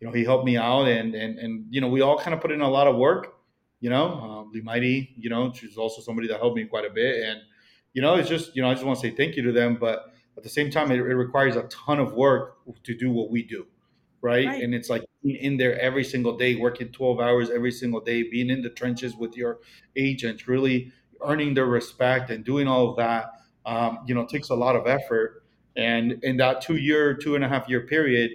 you know, he helped me out. And, and, and you know, we all kind of put in a lot of work you know, um, Limairi, you know, she's also somebody that helped me quite a bit. And, you know, it's just, you know, I just want to say thank you to them. But at the same time, it, it requires a ton of work to do what we do. Right? right? And it's like being in there every single day, working 12 hours every single day, being in the trenches with your agents, really earning their respect and doing all of that, um, you know, takes a lot of effort. And in that two year, two and a half year period,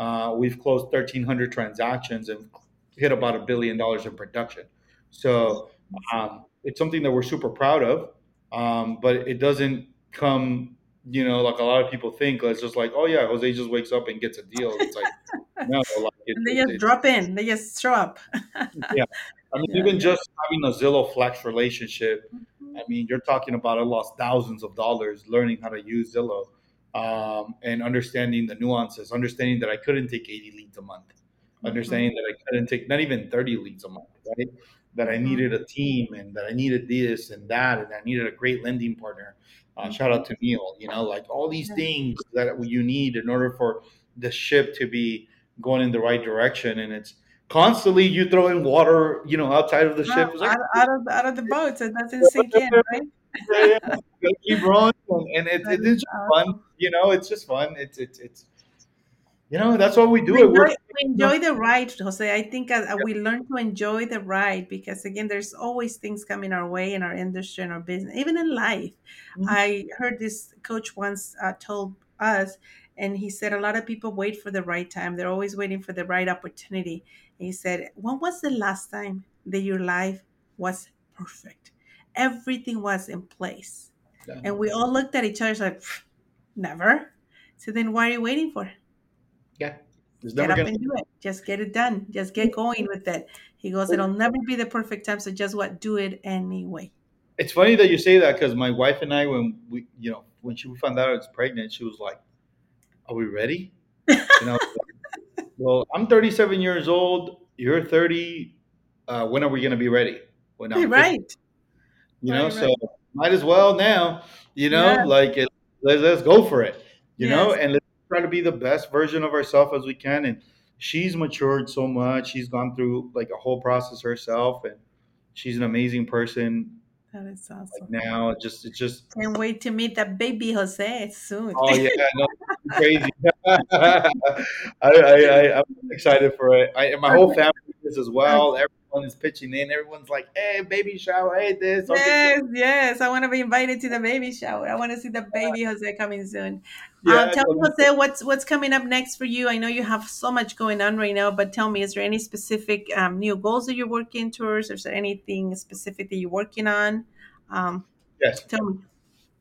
uh, we've closed 1,300 transactions and hit about a billion dollars in production. So um, it's something that we're super proud of, um, but it doesn't come, you know, like a lot of people think. It's just like, oh yeah, Jose just wakes up and gets a deal. It's like no, like it, they just it, drop in, they just show up. yeah, I mean, yeah. even just having a Zillow Flex relationship. Mm-hmm. I mean, you're talking about I lost thousands of dollars learning how to use Zillow um, and understanding the nuances, understanding that I couldn't take 80 leads a month, mm-hmm. understanding that I couldn't take not even 30 leads a month, right? that I mm-hmm. needed a team and that I needed this and that and I needed a great lending partner. Uh, mm-hmm. shout out to Neil, you know, like all these things that you need in order for the ship to be going in the right direction. And it's constantly you throw in water, you know, outside of the no, ship. Like, out, out, of out of the boat, so it doesn't sink in, right? Yeah, yeah. keep rolling, and it, it is just fun. You know, it's just fun. It's it's it's you know that's what we do we enjoy, we enjoy the ride jose i think uh, we learn to enjoy the ride because again there's always things coming our way in our industry and our business even in life mm-hmm. i heard this coach once uh, told us and he said a lot of people wait for the right time they're always waiting for the right opportunity and he said when was the last time that your life was perfect everything was in place yeah. and we all looked at each other like never so then why are you waiting for yeah. Get up gonna... and do it. Just get it done. Just get going with it. He goes, it'll never be the perfect time. So just what? Do it anyway. It's funny that you say that because my wife and I, when we, you know, when she found out I was pregnant, she was like, "Are we ready?" You know, well, I'm 37 years old. You're 30. Uh, when are we going to be ready? When I'm right. You know, right, so might as well now. You know, yeah. like it, let's, let's go for it. You yes. know, and let's try to be the best version of ourselves as we can. And she's matured so much. She's gone through like a whole process herself, and she's an amazing person. That is awesome. Like now, just it's just can't wait to meet that baby Jose soon. Oh yeah, no, crazy. I, I, I am excited for it. I, and my whole family is as well. Every, everyone is pitching in. Everyone's like, "Hey, baby shower! Hey, this." Yes, yes. I want to be invited to the baby shower. I want to see the baby Jose coming soon. Yeah, um, tell me, Jose, what's what's coming up next for you? I know you have so much going on right now, but tell me, is there any specific um, new goals that you're working towards? Is there anything specific that you're working on? Um, yes. Tell me.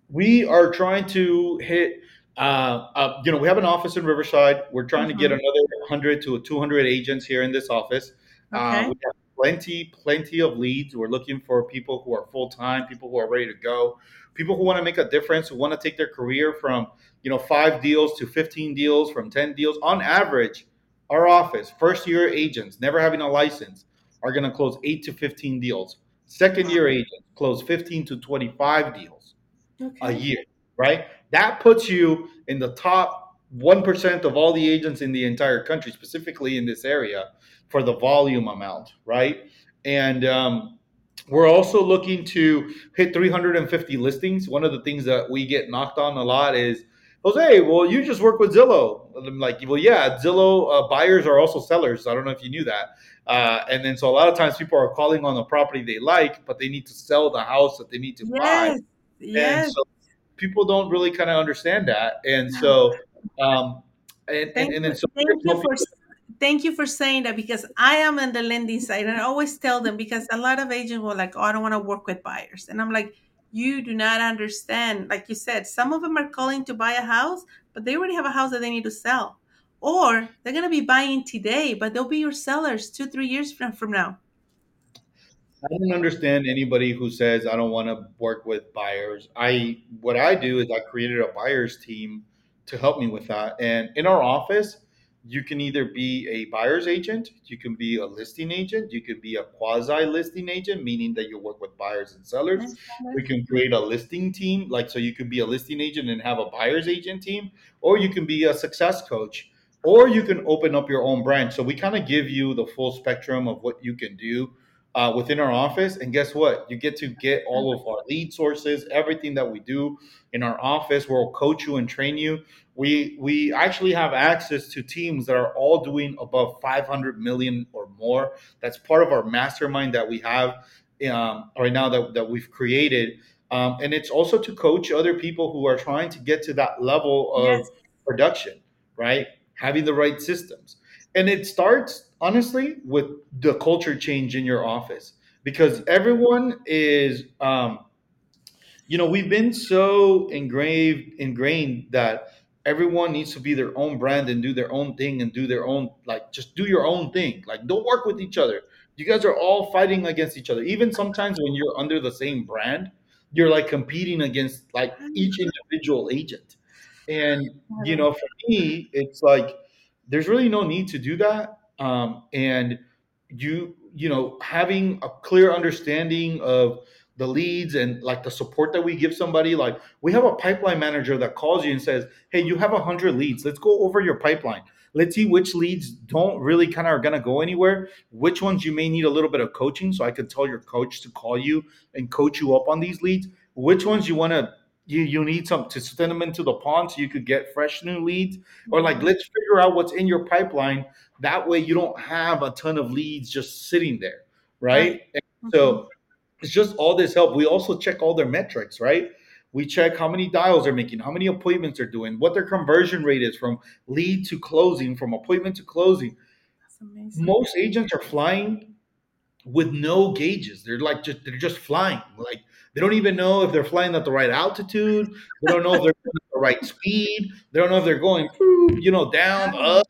We are trying to hit. Uh, uh, you know, we have an office in Riverside. We're trying mm-hmm. to get mm-hmm. another 100 to 200 agents here in this office. Uh, okay. Uh, we have plenty, plenty of leads. We're looking for people who are full time, people who are ready to go, people who want to make a difference, who want to take their career from you know five deals to 15 deals, from 10 deals. On average, our office, first year agents, never having a license, are going to close eight to 15 deals. Second year agents close 15 to 25 deals okay. a year, right? That puts you in the top 1% of all the agents in the entire country, specifically in this area for the volume amount, right? And um, we're also looking to hit 350 listings. One of the things that we get knocked on a lot is, Jose, well, you just work with Zillow. I'm like, well, yeah, Zillow uh, buyers are also sellers. I don't know if you knew that. Uh, and then so a lot of times people are calling on the property they like, but they need to sell the house that they need to yes. buy. Yes. And so people don't really kind of understand that. And so um, and, Thank and, and then so thank you for thank you for saying that because I am on the lending side and I always tell them because a lot of agents were like, "Oh, I don't want to work with buyers," and I'm like, "You do not understand." Like you said, some of them are calling to buy a house, but they already have a house that they need to sell, or they're gonna be buying today, but they'll be your sellers two, three years from from now. I don't understand anybody who says I don't want to work with buyers. I what I do is I created a buyers team to help me with that. And in our office, you can either be a buyer's agent, you can be a listing agent, you can be a quasi listing agent, meaning that you work with buyers and sellers. We can create a listing team, like so you could be a listing agent and have a buyer's agent team, or you can be a success coach, or you can open up your own branch. So we kind of give you the full spectrum of what you can do uh, within our office. And guess what? You get to get all of our lead sources, everything that we do in our office. We'll coach you and train you. We we actually have access to teams that are all doing above 500 million or more. That's part of our mastermind that we have um, right now that, that we've created. Um, and it's also to coach other people who are trying to get to that level of Yes. production, right? Having the right systems. And it starts honestly with the culture change in your office because everyone is um, you know we've been so engraved ingrained that everyone needs to be their own brand and do their own thing and do their own like just do your own thing. Like don't work with each other. You guys are all fighting against each other. Even sometimes when you're under the same brand you're like competing against like each individual agent. And you know for me it's like there's really no need to do that. Um, and you you know having a clear understanding of the leads and like the support that we give somebody like we have a pipeline manager that calls you and says hey you have a 100 leads. Let's go over your pipeline. Let's see which leads don't really kind of are going to go anywhere which ones you may need a little bit of coaching so i could tell your coach to call you and coach you up on these leads. Which ones you want to you, you need some to send them into the pond so you could get fresh new leads? Or like let's figure out what's in your pipeline. That way you don't have a ton of leads just sitting there right? And so mm-hmm. It's just all this help. We also check all their metrics right? We check how many dials they're making how many appointments they're doing what their conversion rate is from lead to closing from appointment to closing. That's amazing. most agents are flying with no gauges. They're like just they're just flying. Like they don't even know if they're flying at the right altitude. They don't know if they're at the right speed. They don't know if they're going you know down up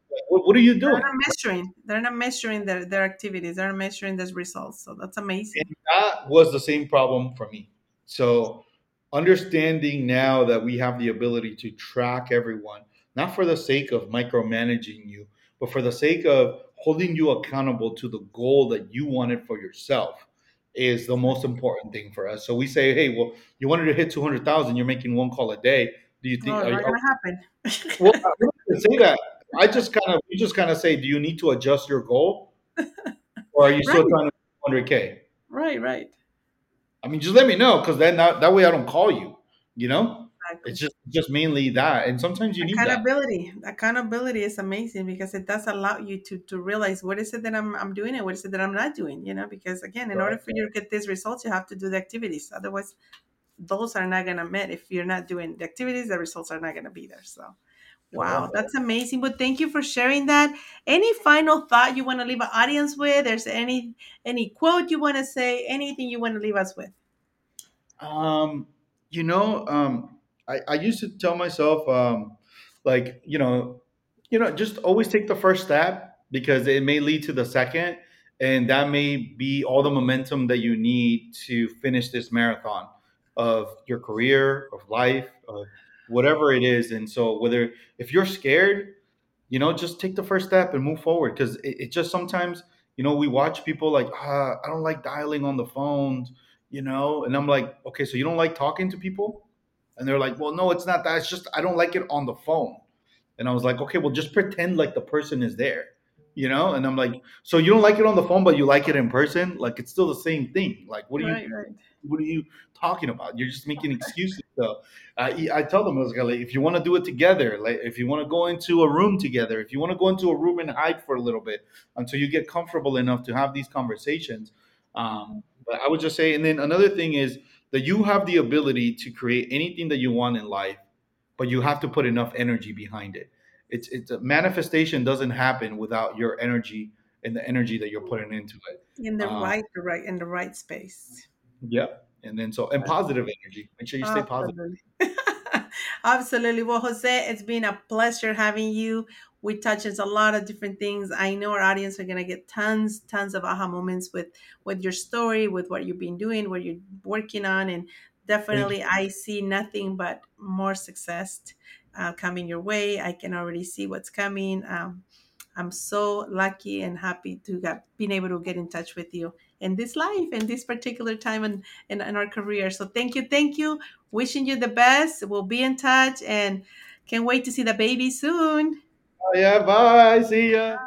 what, are you doing? They're not measuring. They're not measuring their, their activities. They're not measuring those results. So that's amazing. And that was the same problem for me. So, understanding now that we have the ability to track everyone, not for the sake of micromanaging you, but for the sake of holding you accountable to the goal that you wanted for yourself, is the most important thing for us. So, we say, hey, well, you wanted to hit 200,000, you're making one call a day. Do you think, Oh, are not gonna happen. well, I say that. I just kind of, you just kind of say, do you need to adjust your goal? Or are you still Right. trying to 100K? right, right. I mean, just let me know because then that, that way I don't call you. You know, Exactly. it's just just mainly that, and sometimes you need that. accountability accountability is amazing because it does allow you to to realize what is it that I'm, I'm doing and what is it that i'm not doing you know because again in order for you to get these results you have to do the activities otherwise those are not going to met if you're not doing the activities the results are not going to be there so wow that's amazing but thank you for sharing that. Any final thought you want to leave an audience with? There's any any quote you want to say anything you want to leave us with? Um, you know, um, I, I used to tell myself, um, like, you know, you know, just always take the first step because it may lead to the second, and that may be all the momentum that you need to finish this marathon of your career, of life, of whatever it is. And so, whether if you're scared, you know, just take the first step and move forward because it, it just sometimes, you know, we watch people like, ah, I don't like dialing on the phones, you know, and I'm like, okay, so you don't like talking to people? And they're like, well, no, it's not that. It's just I don't like it on the phone. And I was like, okay, well, just pretend like the person is there, you know? And I'm like, so you don't like it on the phone, but you like it in person? Like, it's still the same thing. Like, what are you, right right what are you talking about? You're just making excuses. So I, I tell them, I was like, if you want to do it together, like if you want to go into a room together, if you want to go into a room and hide for a little bit until you get comfortable enough to have these conversations. Um, but I would just say, and then another thing is that you have the ability to create anything that you want in life, but you have to put enough energy behind it. it's it's a manifestation doesn't happen without your energy and the energy that you're putting into it. In the uh, right, the right, in the right space. Yep. And then so and positive energy. Make sure you stay positive. Absolutely. Well, Jose, it's been a pleasure having you. We touched a lot of different things. I know our audience are gonna get tons, tons of aha moments with with your story, with what you've been doing, what you're working on, and definitely I see nothing but more success uh, coming your way. I can already see what's coming. Um, I'm so lucky and happy to have been able to get in touch with you in this life in this particular time in, in, in, our career. So thank you, thank you. Wishing you the best. We'll be in touch and can't wait to see the baby soon. Oh yeah, bye. See ya.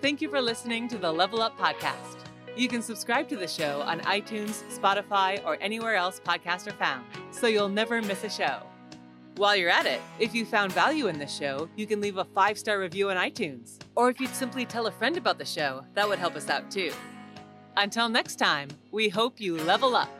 Thank you for listening to the Level Up Podcast. You can subscribe to the show on iTunes, Spotify, or anywhere else podcasts are found, so you'll never miss a show. While you're at it, if you found value in this show, you can leave a five star review on iTunes. Or if you'd simply tell a friend about the show, that would help us out too. Until next time, we hope you level up.